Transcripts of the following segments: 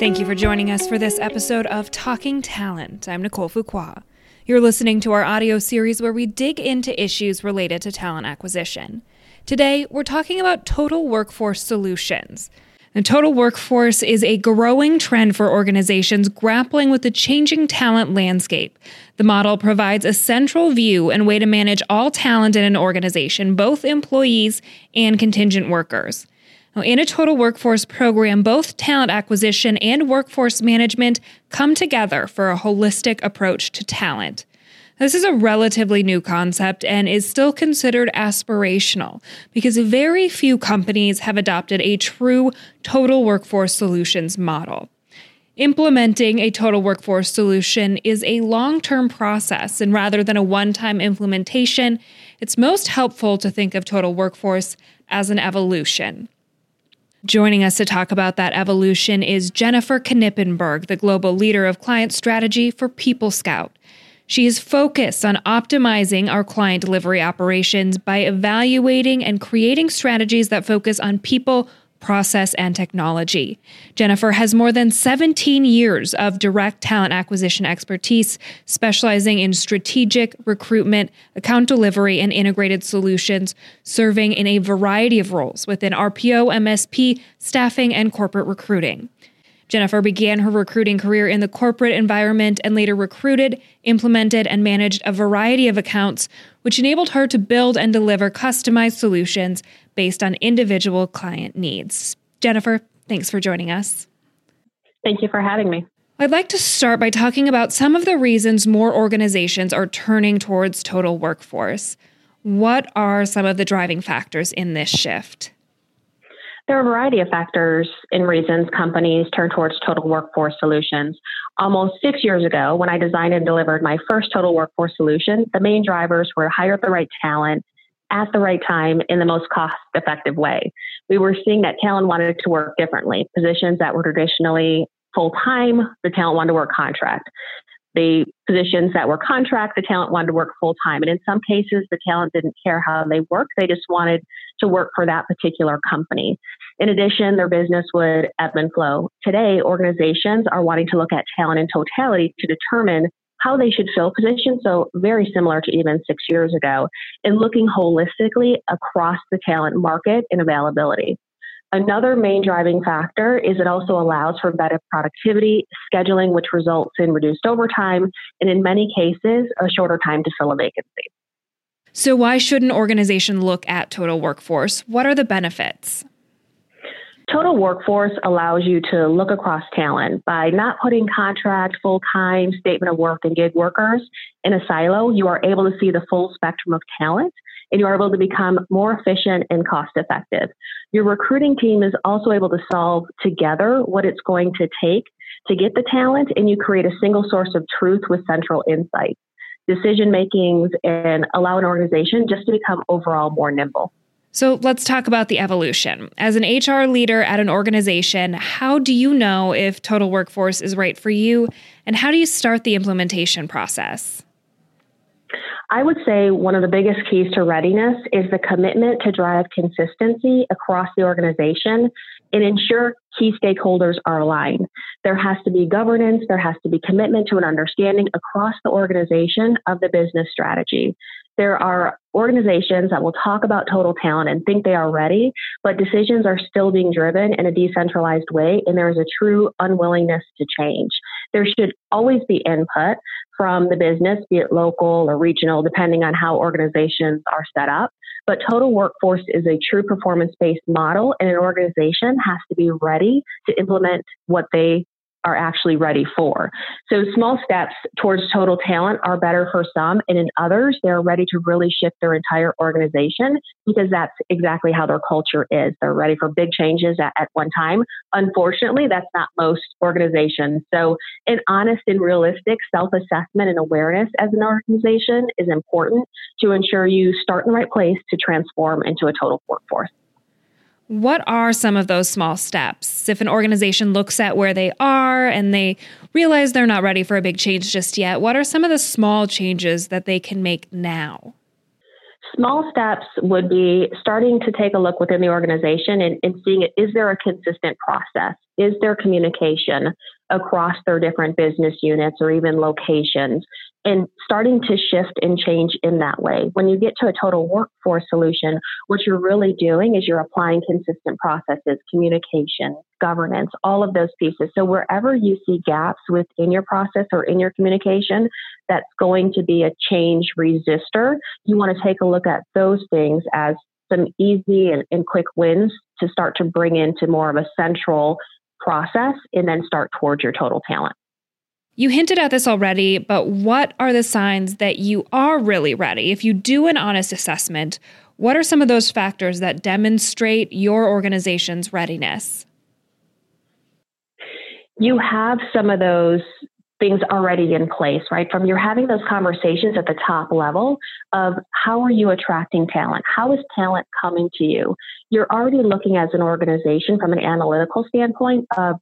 Thank you for joining us for this episode of Talking Talent. I'm Nicole Fuqua. You're listening to our audio series where we dig into issues related to talent acquisition. Today, we're talking about total workforce solutions. The total workforce is a growing trend for organizations grappling with the changing talent landscape. The model provides a central view and way to manage all talent in an organization, both employees and contingent workers. Now, in a total workforce program, both talent acquisition and workforce management come together for a holistic approach to talent. This is a relatively new concept and is still considered aspirational because very few companies have adopted a true total workforce solutions model. Implementing a total workforce solution is a long term process, and rather than a one time implementation, it's most helpful to think of total workforce as an evolution. Joining us to talk about that evolution is Jennifer Knippenberg, the global leader of client strategy for People Scout. She is focused on optimizing our client delivery operations by evaluating and creating strategies that focus on people process, and technology. Jennifer has more than 17 years of direct talent acquisition expertise, specializing in strategic recruitment, account delivery, and integrated solutions, serving in a variety of roles within RPO, MSP, staffing, and corporate recruiting. Jennifer began her recruiting career in the corporate environment and later recruited, implemented, and managed a variety of accounts, which enabled her to build and deliver customized solutions based on individual client needs. Jennifer, thanks for joining us. Thank you for having me. I'd like to start by talking about some of the reasons more organizations are turning towards total workforce. What are some of the driving factors in this shift? There are a variety of factors and reasons companies turn towards total workforce solutions. Almost six years ago, when I designed and delivered my first total workforce solution, the main drivers were hire the right talent at the right time in the most cost effective way. We were seeing that talent wanted to work differently. Positions that were traditionally full time, the talent wanted to work contract. The positions that were contract, the talent wanted to work full time. And in some cases, the talent didn't care how they worked. They just wanted to work for that particular company. In addition, their business would ebb and flow. Today, organizations are wanting to look at talent in totality to determine how they should fill positions. So, very similar to even six years ago, and looking holistically across the talent market and availability. Another main driving factor is it also allows for better productivity, scheduling, which results in reduced overtime, and in many cases, a shorter time to fill a vacancy. So, why should an organization look at total workforce? What are the benefits? Total workforce allows you to look across talent by not putting contract, full time, statement of work, and gig workers in a silo. You are able to see the full spectrum of talent and you are able to become more efficient and cost effective. Your recruiting team is also able to solve together what it's going to take to get the talent, and you create a single source of truth with central insights, decision makings, and allow an organization just to become overall more nimble. So let's talk about the evolution. As an HR leader at an organization, how do you know if total workforce is right for you? And how do you start the implementation process? I would say one of the biggest keys to readiness is the commitment to drive consistency across the organization and ensure key stakeholders are aligned. There has to be governance, there has to be commitment to an understanding across the organization of the business strategy. There are organizations that will talk about total talent and think they are ready, but decisions are still being driven in a decentralized way, and there is a true unwillingness to change. There should always be input from the business, be it local or regional, depending on how organizations are set up. But total workforce is a true performance based model, and an organization has to be ready to implement what they are actually ready for. So small steps towards total talent are better for some, and in others, they're ready to really shift their entire organization because that's exactly how their culture is. They're ready for big changes at, at one time. Unfortunately, that's not most organizations. So an honest and realistic self-assessment and awareness as an organization is important to ensure you start in the right place to transform into a total workforce. What are some of those small steps? If an organization looks at where they are and they realize they're not ready for a big change just yet, what are some of the small changes that they can make now? Small steps would be starting to take a look within the organization and, and seeing it, is there a consistent process? is there communication across their different business units or even locations and starting to shift and change in that way. When you get to a total workforce solution, what you're really doing is you're applying consistent processes, communication, governance, all of those pieces. So wherever you see gaps within your process or in your communication, that's going to be a change resistor. You want to take a look at those things as some easy and, and quick wins to start to bring into more of a central process and then start towards your total talent. You hinted at this already, but what are the signs that you are really ready? If you do an honest assessment, what are some of those factors that demonstrate your organization's readiness? You have some of those things already in place, right? From you're having those conversations at the top level of how are you attracting talent? How is talent coming to you? You're already looking as an organization from an analytical standpoint of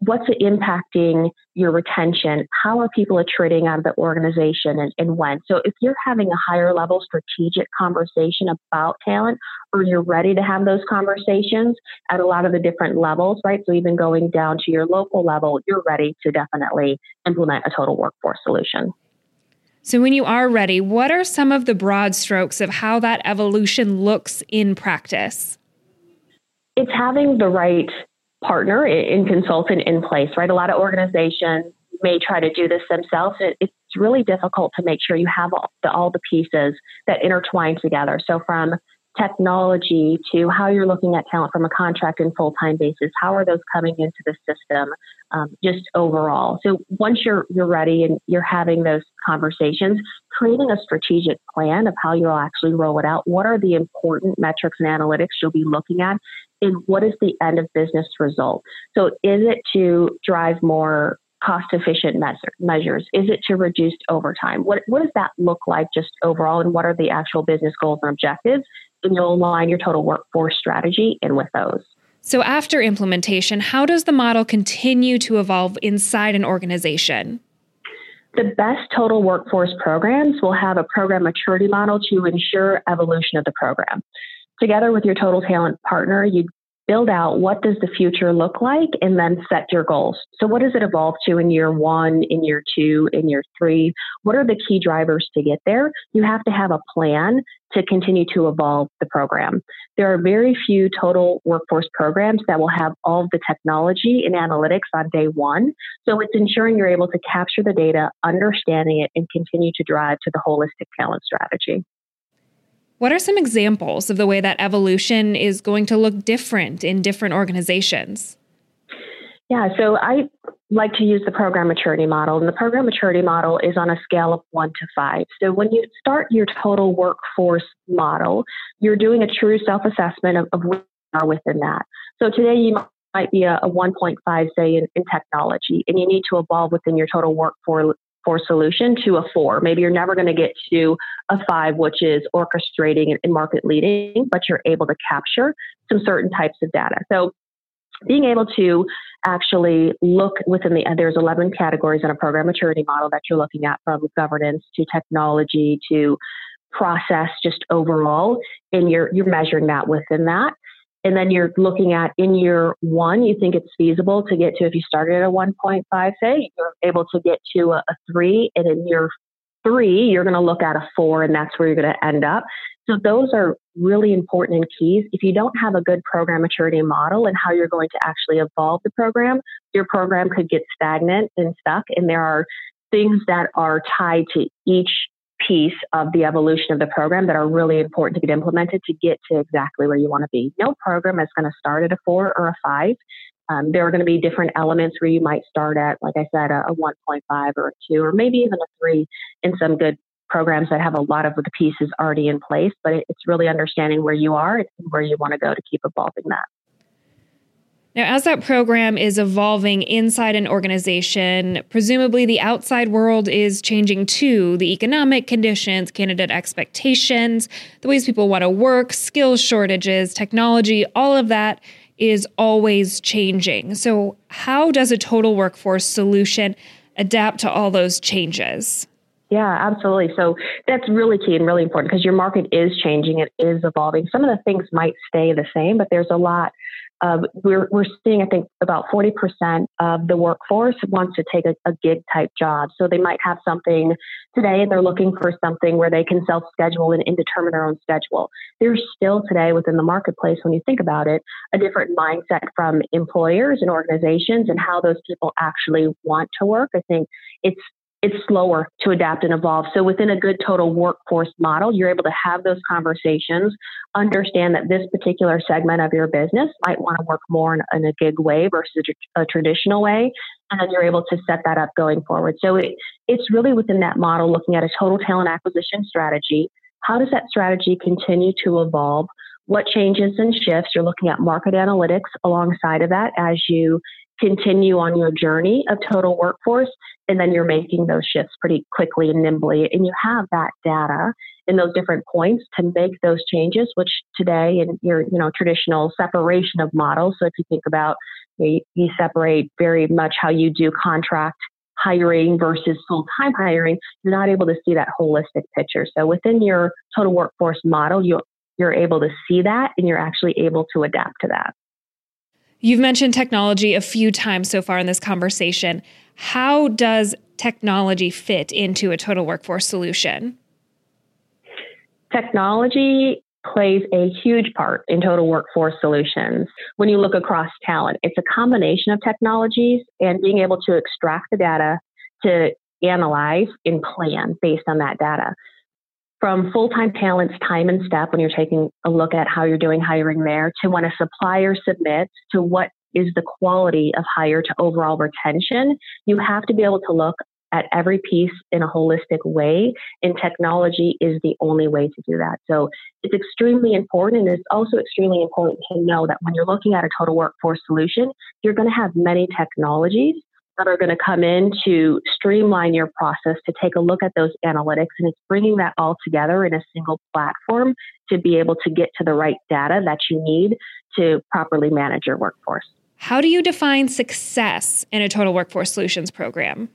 what's it impacting your retention? How are people attriting out of the organization and, and when? So if you're having a higher level strategic conversation about talent, or you're ready to have those conversations at a lot of the different levels, right? So even going down to your local level, you're ready to definitely implement a total workforce solution. So, when you are ready, what are some of the broad strokes of how that evolution looks in practice? It's having the right partner in consultant in place, right? A lot of organizations may try to do this themselves. It, it's really difficult to make sure you have all the, all the pieces that intertwine together. So from technology to how you're looking at talent from a contract and full-time basis, how are those coming into the system, um, just overall. So once you're you're ready and you're having those conversations, creating a strategic plan of how you'll actually roll it out. What are the important metrics and analytics you'll be looking at and what is the end of business result? So is it to drive more cost efficient measures? Is it to reduce overtime? What, what does that look like just overall? And what are the actual business goals and objectives? And you'll align your total workforce strategy in with those. So, after implementation, how does the model continue to evolve inside an organization? The best total workforce programs will have a program maturity model to ensure evolution of the program together with your total talent partner, you build out what does the future look like and then set your goals. So what does it evolve to in year one, in year two, in year three? What are the key drivers to get there? You have to have a plan to continue to evolve the program. There are very few total workforce programs that will have all of the technology and analytics on day one. So it's ensuring you're able to capture the data, understanding it, and continue to drive to the holistic talent strategy. What are some examples of the way that evolution is going to look different in different organizations? Yeah, so I like to use the program maturity model, and the program maturity model is on a scale of one to five. So when you start your total workforce model, you're doing a true self assessment of, of where you are within that. So today you might be a, a 1.5, say, in, in, technology, and you need to evolve within your total workforce for solution to a four. Maybe you're never going to get to a five, which is orchestrating and market leading, but you're able to capture some certain types of data. So being able to actually look within the there's 11 categories in a program maturity model that you're looking at from governance to technology to process just overall and you're you're measuring that within that and then you're looking at in year one, you think it's feasible to get to, if you started at a 1.5, say, you're able to get to a, a three. And in year three, you're going to look at a four, and that's where you're going to end up. So those are really important and keys. If you don't have a good program maturity model and how you're going to actually evolve the program, your program could get stagnant and stuck. And there are things that are tied to each piece of the evolution of the program that are really important to get implemented to get to exactly where you want to be. No program is going to start at a four or a five. Um, there are going to be different elements where you might start at, like I said, a, a 1.5 or a two, or maybe even a three in some good programs that have a lot of the pieces already in place. But it, it's really understanding where you are and where you want to go to keep evolving that. Now, as that program is evolving inside an organization, presumably the outside world is changing too. The economic conditions, candidate expectations, the ways people want to work, skill shortages, technology, all of that is always changing. So, how does a total workforce solution adapt to all those changes? Yeah, absolutely. So that's really key and really important because your market is changing, it is evolving. Some of the things might stay the same, but there's a lot Of, we're, we're seeing, I think, about 40% of the workforce wants to take a, a gig type job. So they might have something today and they're looking for something where they can self schedule and, and determine their own schedule. There's still today within the marketplace, when you think about it, a different mindset from employers and organizations and how those people actually want to work. I think it's it's slower to adapt and evolve. So within a good total workforce model, you're able to have those conversations, understand that this particular segment of your business might want to work more in, in a gig way versus a, traditional way. And then you're able to set that up going forward. So it, it's really within that model looking at a total talent acquisition strategy. How does that strategy continue to evolve? What changes and shifts? You're looking at market analytics alongside of that as you continue on your journey of total workforce and then you're making those shifts pretty quickly and nimbly. And you have that data in those different points to make those changes which today in your you know traditional separation of models so if you think about you, you separate very much how you do contract hiring versus full-time hiring you're not able to see that holistic picture. So within your total workforce model you're you're able to see that and you're actually able to adapt to that You've mentioned technology a few times so far in this conversation. How does technology fit into a total workforce solution? Technology plays a huge part in total workforce solutions. When you look across talent, it's a combination of technologies and being able to extract the data to analyze and plan based on that data from full-time talent's time and step when you're taking a look at how you're doing hiring there to when a supplier submits to what is the quality of hire to overall retention, you have to be able to look at every piece in a holistic way, and technology is the only way to do that. So it's extremely important, and it's also extremely important to know that when you're looking at a total workforce solution, you're going to have many technologies that are going to come in to streamline your process to take a look at those analytics and it's bringing that all together in a single platform to be able to get to the right data that you need to properly manage your workforce. How do you define success in a total workforce solutions program?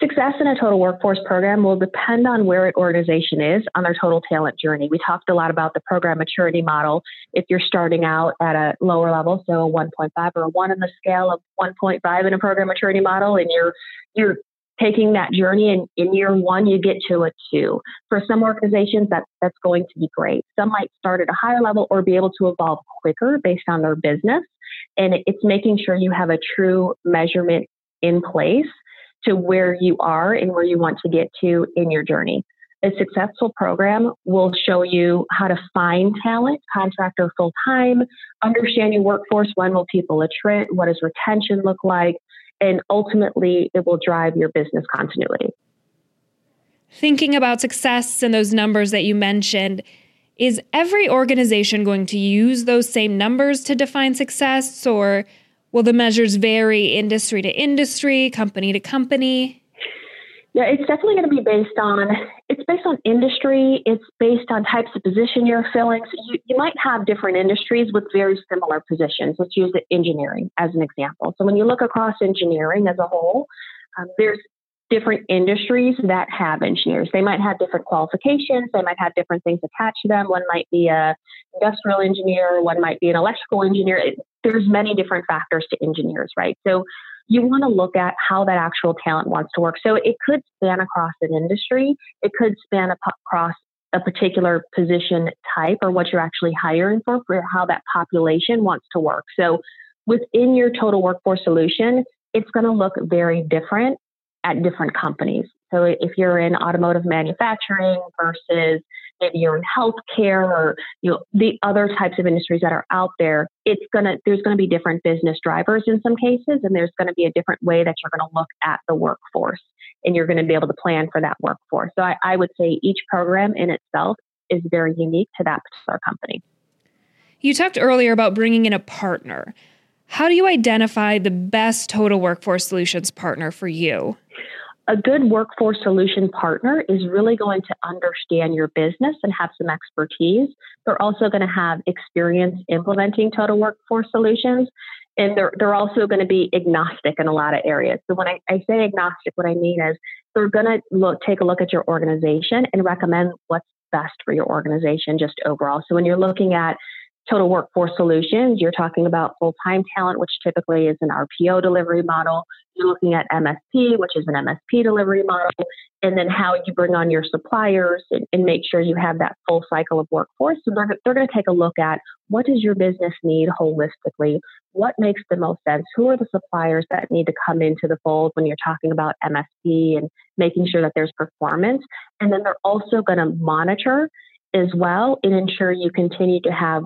Success in a total workforce program will depend on where an organization is on their total talent journey. We talked a lot about the program maturity model. If you're starting out at a lower level, so a 1.5 or a 1 on the scale of 1.5 in a program maturity model, and you're you're taking that journey and in year one you get to a two. For some organizations that that's going to be great. Some might start at a higher level or be able to evolve quicker based on their business. And it's making sure you have a true measurement in place to where you are and where you want to get to in your journey. A successful program will show you how to find talent, contract or full time, understand your workforce, when will people attrit, what does retention look like, and ultimately it will drive your business continuity. Thinking about success and those numbers that you mentioned, is every organization going to use those same numbers to define success, or Will the measures vary industry to industry, company to company? Yeah, it's definitely going to be based on it's based on industry. It's based on types of position you're filling. So you, you might have different industries with very similar positions. Let's use the engineering as an example. So when you look across engineering as a whole, um, there's different industries that have engineers. They might have different qualifications. They might have different things attached to them. One might be a industrial engineer. One might be an electrical engineer. It, there's many different factors to engineers, right? So you want to look at how that actual talent wants to work. So it could span across an industry. It could span across a particular position type or what you're actually hiring for, for how that population wants to work. So within your total workforce solution, it's going to look very different at different companies. So if you're in automotive manufacturing versus maybe you're in healthcare or you know the other types of industries that are out there, it's gonna there's gonna be different business drivers in some cases, and there's gonna be a different way that you're gonna look at the workforce, and you're gonna be able to plan for that workforce. So I, I would say each program in itself is very unique to that particular company. You talked earlier about bringing in a partner. How do you identify the best total workforce solutions partner for you? A good workforce solution partner is really going to understand your business and have some expertise. They're also going to have experience implementing total workforce solutions. And they're, they're also going to be agnostic in a lot of areas. So when I, I say agnostic, what I mean is they're going to look, take a look at your organization and recommend what's best for your organization just overall. So when you're looking at Total Workforce Solutions, you're talking about full time talent, which typically is an RPO delivery model. You're looking at MSP, which is an MSP delivery model, and then how you bring on your suppliers and, and make sure you have that full cycle of workforce. So they're, they're going to take a look at what does your business need holistically? What makes the most sense? Who are the suppliers that need to come into the fold when you're talking about MSP and making sure that there's performance? And then they're also going to monitor as well and ensure you continue to have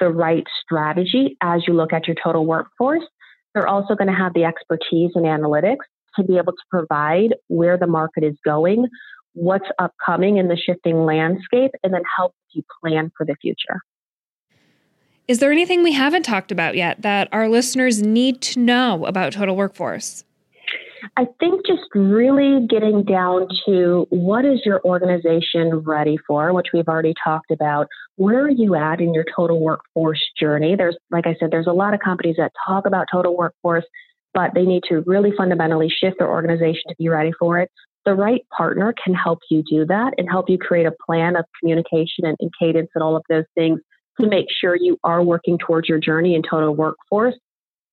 the right strategy as you look at your total workforce. They're also going to have the expertise in analytics to be able to provide where the market is going, what's upcoming in the shifting landscape, and then help you plan for the future. Is there anything we haven't talked about yet that our listeners need to know about Total Workforce? I think just really getting down to what is your organization ready for, which we've already talked about. Where are you at in your total workforce journey? There's, like I said, there's a lot of companies that talk about total workforce, but they need to really fundamentally shift their organization to be ready for it. The right partner can help you do that and help you create a plan of communication and, and cadence and all of those things to make sure you are working towards your journey in total workforce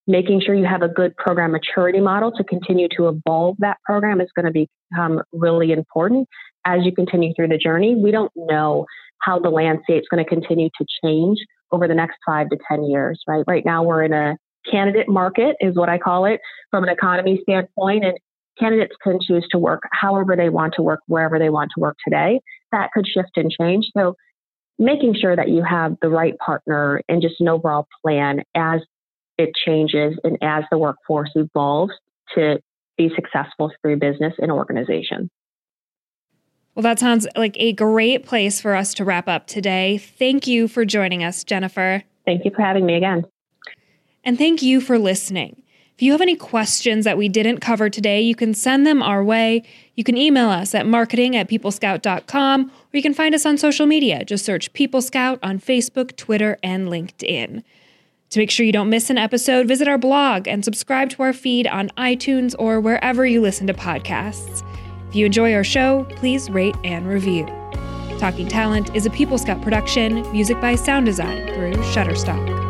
making sure you have a good program maturity model to continue to evolve that program is going to become really important as you continue through the journey. We don't know how the landscape is going to continue to change over the next five to 10 years, right? Right now, we're in a candidate market, is what I call it, from an economy standpoint. And candidates can choose to work however they want to work, wherever they want to work today. That could shift and change. So, making sure that you have the right partner and just an overall plan as it changes and as the workforce evolves to be successful through business and organization. Well, that sounds like a great place for us to wrap up today. Thank you for joining us, Jennifer. Thank you for having me again. And thank you for listening. If you have any questions that we didn't cover today, you can send them our way. You can email us at marketing at peoplescout.com or you can find us on social media. Just search People Scout on Facebook, Twitter, and LinkedIn. To make sure you don't miss an episode, visit our blog and subscribe to our feed on iTunes or wherever you listen to podcasts. If you enjoy our show, please rate and review. Talking Talent is a People Scout production, music by Sound Design through Shutterstock.